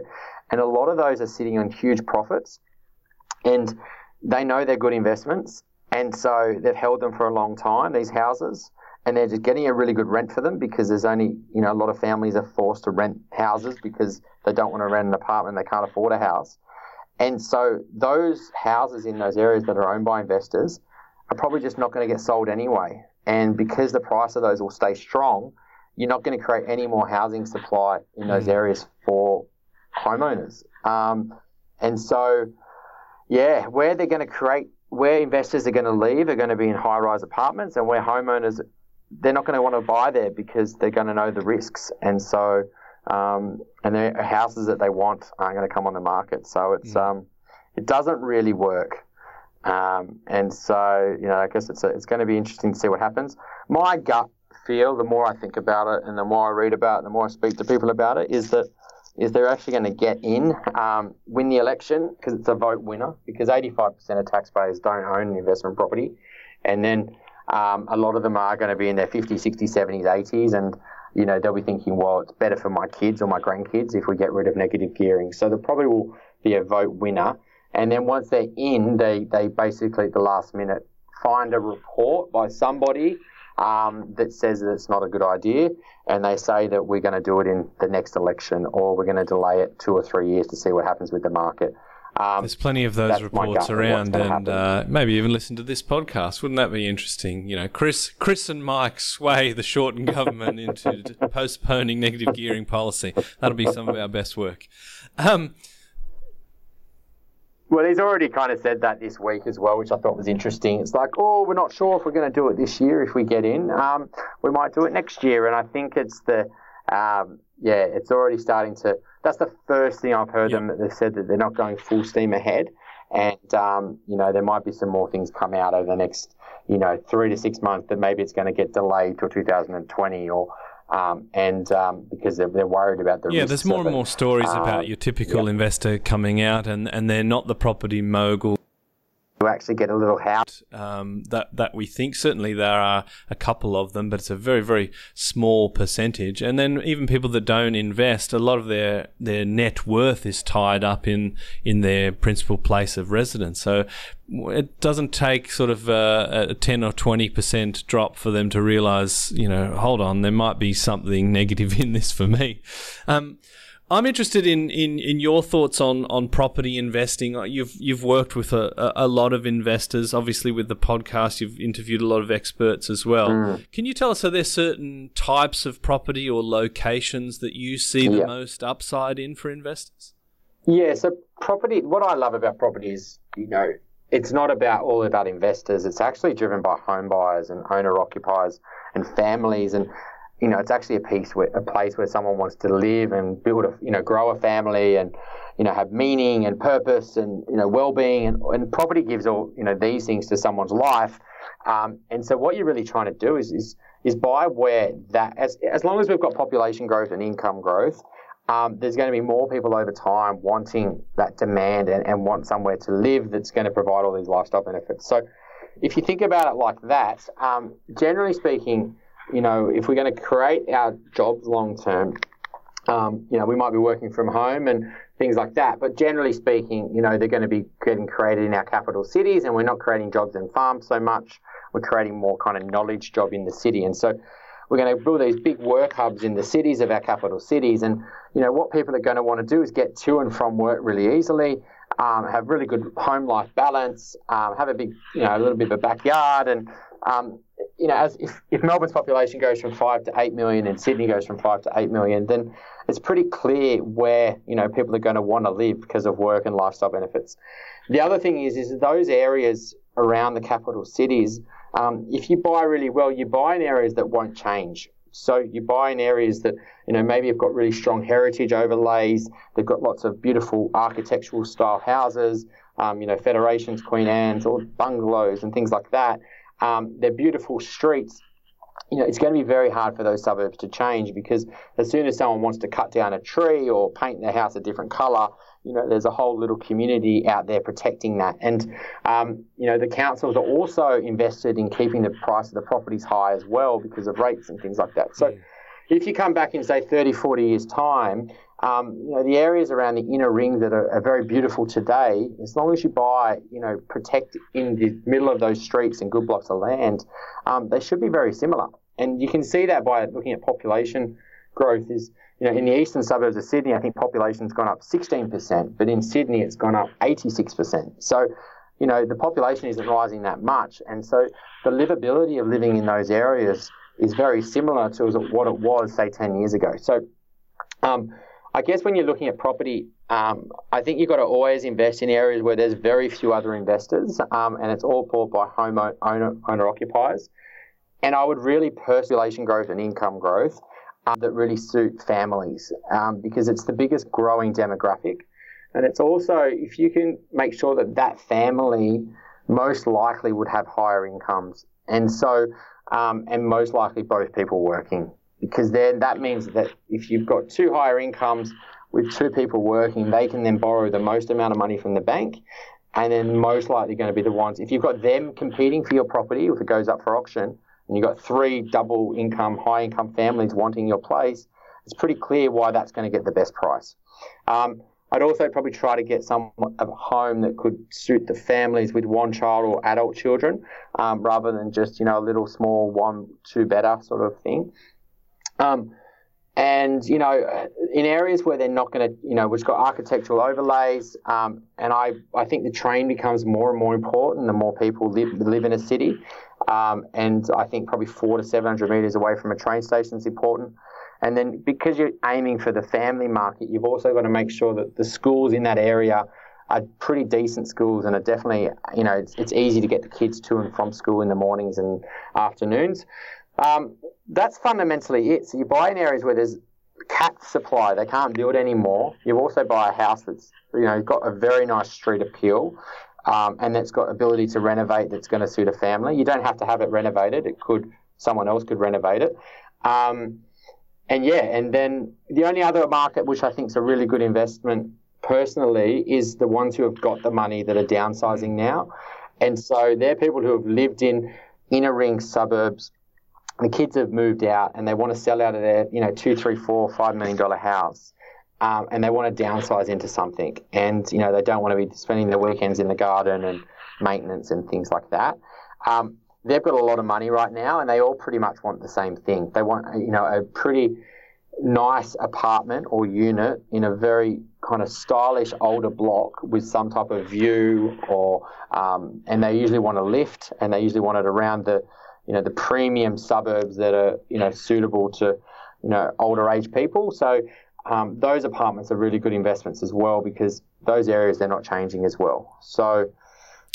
And a lot of those are sitting on huge profits and they know they're good investments. And so they've held them for a long time, these houses, and they're just getting a really good rent for them because there's only, you know, a lot of families are forced to rent houses because they don't want to rent an apartment, they can't afford a house. And so those houses in those areas that are owned by investors are probably just not going to get sold anyway. And because the price of those will stay strong, you're not going to create any more housing supply in those mm. areas for homeowners. Um, and so, yeah, where they're going to create, where investors are going to leave are going to be in high rise apartments, and where homeowners, they're not going to want to buy there because they're going to know the risks. And so, um, and the houses that they want aren't going to come on the market. So it's mm. um, it doesn't really work. Um, and so you know, I guess it's a, it's going to be interesting to see what happens. My gut feel, the more I think about it, and the more I read about it, the more I speak to people about it, is that is they're actually going to get in, um, win the election because it's a vote winner. Because 85% of taxpayers don't own an investment property, and then um, a lot of them are going to be in their 50s, 60s, 70s, 80s, and you know, they'll be thinking, well, it's better for my kids or my grandkids if we get rid of negative gearing. So there probably will be a vote winner. And then once they're in, they, they basically at the last minute find a report by somebody um, that says that it's not a good idea, and they say that we're going to do it in the next election or we're going to delay it two or three years to see what happens with the market. Um, There's plenty of those reports around, and uh, maybe even listen to this podcast. Wouldn't that be interesting? You know, Chris, Chris, and Mike sway the Shorten government into postponing negative gearing policy. That'll be some of our best work. Um, well, he's already kind of said that this week as well, which I thought was interesting. It's like, oh, we're not sure if we're going to do it this year if we get in. Um, we might do it next year, and I think it's the um, yeah, it's already starting to. That's the first thing I've heard yep. them that they've said that they're not going full steam ahead, and um, you know there might be some more things come out over the next you know three to six months that maybe it's going to get delayed till 2020 or. Um, and um, because they're, they're, worried about the yeah, there's more and more stories about um, your typical investor coming out, and, and they're not the property mogul to actually get a little house. Um, that that we think certainly there are a couple of them, but it's a very very small percentage. And then even people that don't invest, a lot of their their net worth is tied up in in their principal place of residence. So it doesn't take sort of a, a 10 or 20% drop for them to realize, you know, hold on, there might be something negative in this for me. Um, I'm interested in, in, in your thoughts on, on property investing. You've you've worked with a, a lot of investors. Obviously, with the podcast, you've interviewed a lot of experts as well. Mm. Can you tell us are there certain types of property or locations that you see the yeah. most upside in for investors? Yeah. So property. What I love about property is you know it's not about all about investors. It's actually driven by home buyers and owner occupiers and families and you know, it's actually a piece where a place where someone wants to live and build a, you know, grow a family and, you know, have meaning and purpose and, you know, well-being and, and property gives all, you know, these things to someone's life. Um, and so what you're really trying to do is, is, is buy where that, as, as long as we've got population growth and income growth, um, there's going to be more people over time wanting that demand and, and want somewhere to live that's going to provide all these lifestyle benefits. So if you think about it like that, um, generally speaking, you know, if we're going to create our jobs long term, um, you know, we might be working from home and things like that. But generally speaking, you know, they're going to be getting created in our capital cities, and we're not creating jobs in farms so much. We're creating more kind of knowledge job in the city, and so we're going to build these big work hubs in the cities of our capital cities. And you know, what people are going to want to do is get to and from work really easily. Um, have really good home life balance, um, have a big, you know, a little bit of a backyard, and um, you know, as if, if Melbourne's population goes from five to eight million and Sydney goes from five to eight million, then it's pretty clear where you know people are going to want to live because of work and lifestyle benefits. The other thing is, is those areas around the capital cities. Um, if you buy really well, you buy in areas that won't change. So you buy in areas that you know maybe have got really strong heritage overlays. They've got lots of beautiful architectural style houses. um, you know, Federations, Queen Anne's, or bungalows and things like that. Um, they're beautiful streets. You know, it's going to be very hard for those suburbs to change because as soon as someone wants to cut down a tree or paint their house a different colour, you know, there's a whole little community out there protecting that. And, um, you know, the councils are also invested in keeping the price of the properties high as well because of rates and things like that. So yeah. if you come back in, say, 30, 40 years' time, um, you know, the areas around the inner ring that are, are, very beautiful today, as long as you buy, you know, protect in the middle of those streets and good blocks of land, um, they should be very similar. And you can see that by looking at population growth is, you know, in the eastern suburbs of Sydney, I think population's gone up 16%, but in Sydney it's gone up 86%. So, you know, the population isn't rising that much. And so the livability of living in those areas is very similar to what it was, say, 10 years ago. So, um, I guess when you're looking at property, um, I think you've got to always invest in areas where there's very few other investors um, and it's all bought by home owner, owner occupiers. And I would really population growth and income growth um, that really suit families um, because it's the biggest growing demographic. And it's also, if you can make sure that that family most likely would have higher incomes. And so, um, and most likely both people working because then that means that if you've got two higher incomes with two people working, they can then borrow the most amount of money from the bank. And then most likely going to be the ones, if you've got them competing for your property, if it goes up for auction, and you've got three double income, high income families wanting your place, it's pretty clear why that's going to get the best price. Um, I'd also probably try to get some a home that could suit the families with one child or adult children, um, rather than just you know a little small one two better sort of thing. Um, and you know, in areas where they're not going to, you know, which got architectural overlays, um, and I, I think the train becomes more and more important the more people live live in a city, um, and I think probably four to seven hundred meters away from a train station is important. And then because you're aiming for the family market, you've also got to make sure that the schools in that area are pretty decent schools and are definitely, you know, it's, it's easy to get the kids to and from school in the mornings and afternoons. Um, that's fundamentally it. So you buy in areas where there's cap supply, they can't build anymore. You also buy a house that's you know got a very nice street appeal. Um, and that's got ability to renovate that's going to suit a family. You don't have to have it renovated. It could someone else could renovate it. Um, and yeah, and then the only other market which I think is a really good investment personally is the ones who have got the money that are downsizing now. And so they're people who have lived in inner ring suburbs the kids have moved out and they want to sell out of their, you know, two, three, four, five million dollar house. Um, and they want to downsize into something. And, you know, they don't want to be spending their weekends in the garden and maintenance and things like that. Um, they've got a lot of money right now and they all pretty much want the same thing. They want, you know, a pretty nice apartment or unit in a very kind of stylish older block with some type of view or, um, and they usually want a lift and they usually want it around the, you know the premium suburbs that are you know suitable to you know older age people. So um, those apartments are really good investments as well because those areas they're not changing as well. So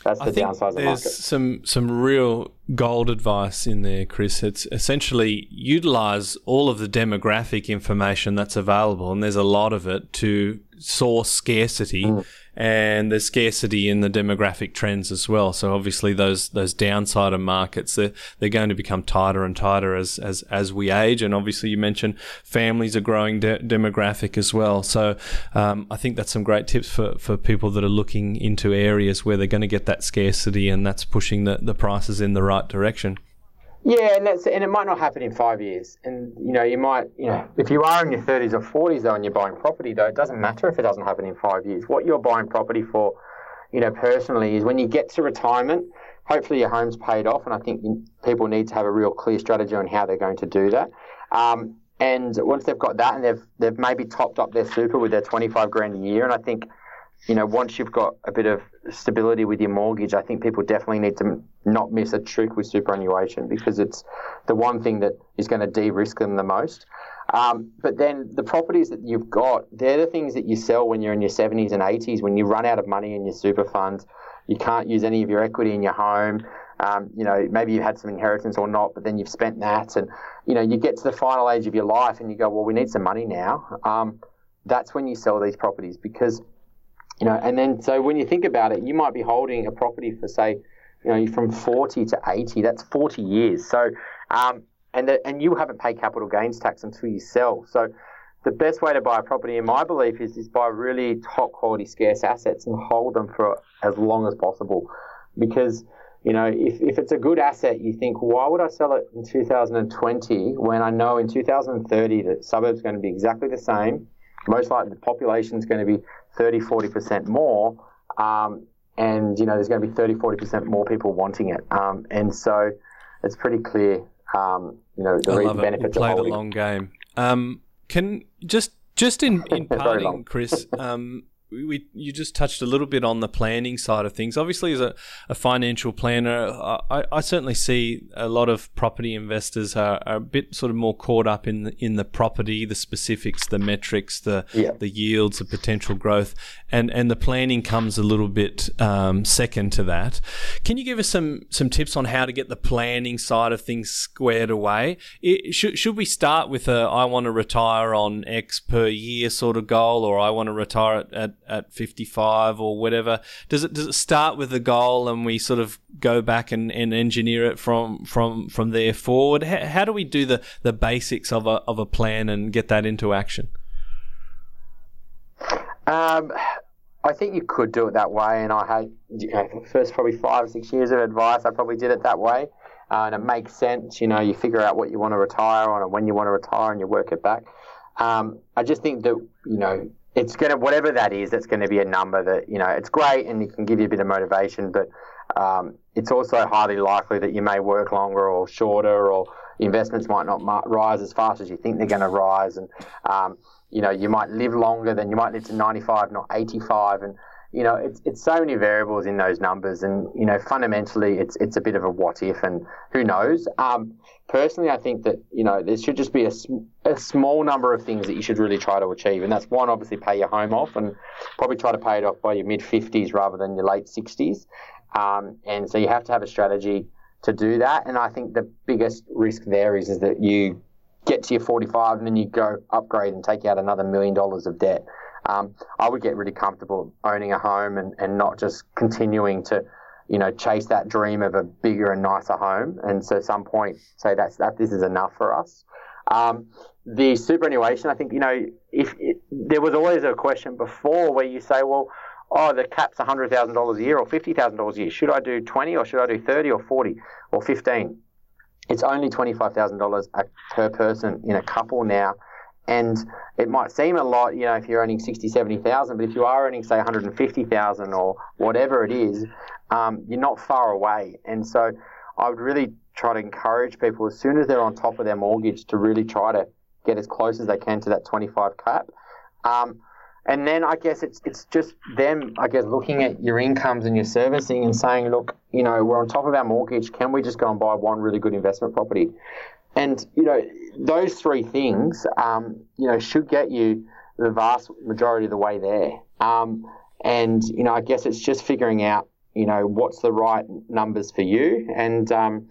that's the I think downside of the there's some some real gold advice in there, Chris. It's essentially utilize all of the demographic information that's available, and there's a lot of it to source scarcity. Mm and there's scarcity in the demographic trends as well. So obviously those those downside markets they're, they're going to become tighter and tighter as as as we age. And obviously you mentioned families are growing de- demographic as well. So um, I think that's some great tips for for people that are looking into areas where they're going to get that scarcity and that's pushing the, the prices in the right direction. Yeah, and that's and it might not happen in five years. And you know, you might, you know, if you are in your thirties or forties though, and you're buying property though, it doesn't matter if it doesn't happen in five years. What you're buying property for, you know, personally, is when you get to retirement. Hopefully, your home's paid off, and I think people need to have a real clear strategy on how they're going to do that. Um, and once they've got that, and they've they've maybe topped up their super with their twenty five grand a year, and I think you know, once you've got a bit of stability with your mortgage, I think people definitely need to not miss a trick with superannuation because it's the one thing that is going to de-risk them the most. Um, but then the properties that you've got, they're the things that you sell when you're in your 70s and 80s, when you run out of money in your super fund, you can't use any of your equity in your home. Um, you know, maybe you've had some inheritance or not, but then you've spent that, and you know, you get to the final age of your life, and you go, well, we need some money now. Um, that's when you sell these properties because you know, and then so when you think about it, you might be holding a property for say, you know, from 40 to 80. That's 40 years. So, um, and the, and you haven't paid capital gains tax until you sell. So, the best way to buy a property, in my belief, is, is buy really top quality scarce assets and hold them for as long as possible. Because, you know, if, if it's a good asset, you think, why would I sell it in 2020 when I know in 2030 the suburb's going to be exactly the same? Most likely the population is going to be 30, 40% more. Um, and, you know, there's going to be 30, 40% more people wanting it. Um, and so it's pretty clear, um, you know, the, I love benefits it. We of play the long game. Um, can just just in in parting, Chris, um, we, you just touched a little bit on the planning side of things. Obviously, as a, a financial planner, I, I, certainly see a lot of property investors are, are, a bit sort of more caught up in the, in the property, the specifics, the metrics, the yeah. the yields, the potential growth, and and the planning comes a little bit um, second to that. Can you give us some some tips on how to get the planning side of things squared away? It, should should we start with a I want to retire on X per year sort of goal, or I want to retire at, at at 55 or whatever? Does it does it start with the goal and we sort of go back and, and engineer it from from from there forward? How, how do we do the, the basics of a of a plan and get that into action? Um, I think you could do it that way, and I had you know, first probably five or six years of advice. I probably did it that way, uh, and it makes sense. You know, you figure out what you want to retire on and when you want to retire, and you work it back. Um, I just think that you know it's going to whatever that is it's going to be a number that you know it's great and it can give you a bit of motivation but um, it's also highly likely that you may work longer or shorter or investments might not rise as fast as you think they're going to rise. And um, you know you might live longer than you might live to 95 not 85 and you know, it's, it's so many variables in those numbers, and you know, fundamentally, it's it's a bit of a what if, and who knows. Um, personally, I think that you know there should just be a, a small number of things that you should really try to achieve, and that's one, obviously, pay your home off, and probably try to pay it off by your mid fifties rather than your late sixties. Um, and so you have to have a strategy to do that. And I think the biggest risk there is is that you get to your 45 and then you go upgrade and take out another million dollars of debt um, I would get really comfortable owning a home and, and not just continuing to, you know, chase that dream of a bigger and nicer home. And so, some point, say that's that this is enough for us. Um, the superannuation, I think, you know, if it, there was always a question before where you say, well, oh, the cap's $100,000 a year or $50,000 a year. Should I do 20 or should I do 30 or 40 or 15? It's only $25,000 per person in a couple now. And it might seem a lot, you know, if you're earning 60, 70,000, but if you are earning, say, 150,000 or whatever it is, um, you're not far away. And so I would really try to encourage people as soon as they're on top of their mortgage to really try to get as close as they can to that 25 cap. Um, and then I guess it's it's just them, I guess, looking at your incomes and your servicing and saying, look, you know, we're on top of our mortgage. Can we just go and buy one really good investment property? And you know, those three things, um, you know, should get you the vast majority of the way there. Um, and you know, I guess it's just figuring out, you know, what's the right numbers for you. And um,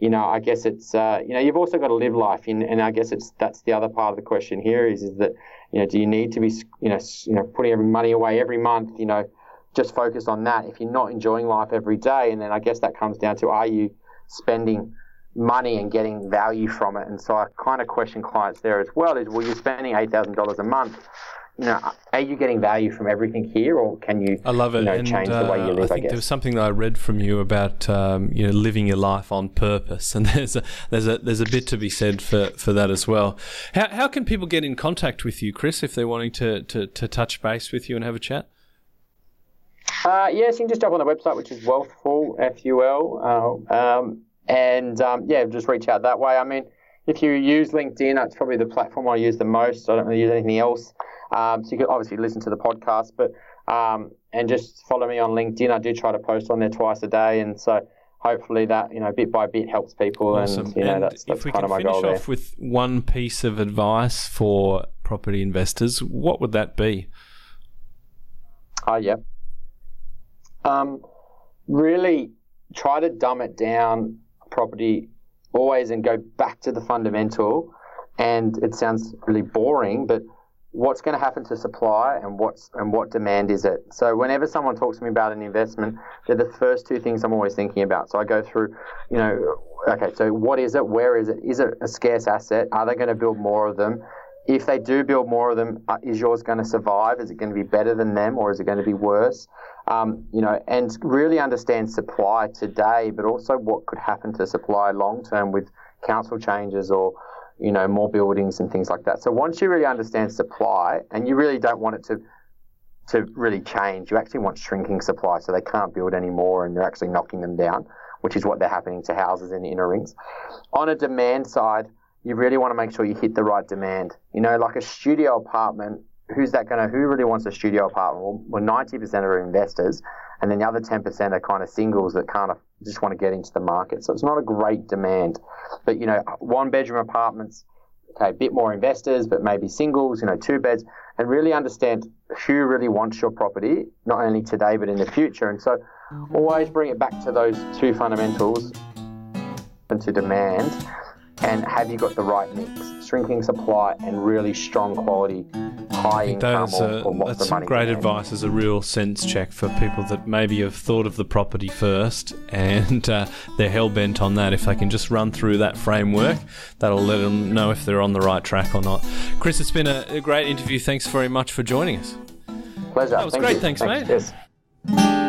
you know, I guess it's uh, you know, you've also got to live life, and I guess it's that's the other part of the question here is is that you know, do you need to be you know, you know, putting every money away every month, you know, just focused on that if you're not enjoying life every day, and then I guess that comes down to are you spending money and getting value from it. And so I kind of question clients there as well is, well, you're spending $8,000 a month. You know, are you getting value from everything here, or can you? I love it. You know, and, change uh, the way you live. I think I there was something that I read from you about um, you know living your life on purpose, and there's a there's a there's a bit to be said for, for that as well. How how can people get in contact with you, Chris, if they're wanting to to, to touch base with you and have a chat? Uh, yes, you can just jump on the website, which is Wealthful, F U L. Uh, um, and um, yeah, just reach out that way. I mean, if you use LinkedIn, that's probably the platform I use the most. I don't really use anything else. Um, so you can obviously listen to the podcast, but um, and just follow me on LinkedIn. I do try to post on there twice a day, and so hopefully that you know bit by bit helps people. Awesome. And you know and that's, that's kind of my goal. If we can finish off with one piece of advice for property investors, what would that be? Oh yeah. Um, really try to dumb it down property always and go back to the fundamental. And it sounds really boring, but what's going to happen to supply and what's and what demand is it. So whenever someone talks to me about an investment, they're the first two things I'm always thinking about. So I go through, you know, okay, so what is it? Where is it? Is it a scarce asset? Are they going to build more of them? If they do build more of them, uh, is yours going to survive? Is it going to be better than them, or is it going to be worse? Um, you know, and really understand supply today, but also what could happen to supply long term with council changes or you know, more buildings and things like that. So once you really understand supply, and you really don't want it to to really change, you actually want shrinking supply, so they can't build anymore, and they're actually knocking them down, which is what they're happening to houses in the inner rings. On a demand side, you really want to make sure you hit the right demand. You know, like a studio apartment. Who's that going to? Who really wants a studio apartment? Well, well, ninety percent are investors, and then the other ten percent are kind of singles that kind of just want to get into the market. So it's not a great demand. But, you know, one bedroom apartments, okay, a bit more investors, but maybe singles, you know, two beds, and really understand who really wants your property, not only today, but in the future. And so mm-hmm. always bring it back to those two fundamentals and to demand and have you got the right mix? Shrinking supply and really strong quality, high income. That is or, that's some great advice as a real sense check for people that maybe have thought of the property first and uh, they're hell bent on that. If they can just run through that framework, that'll let them know if they're on the right track or not. Chris, it's been a, a great interview. Thanks very much for joining us. Pleasure. That was Thank great. You. Thanks, Thanks, mate. Yes.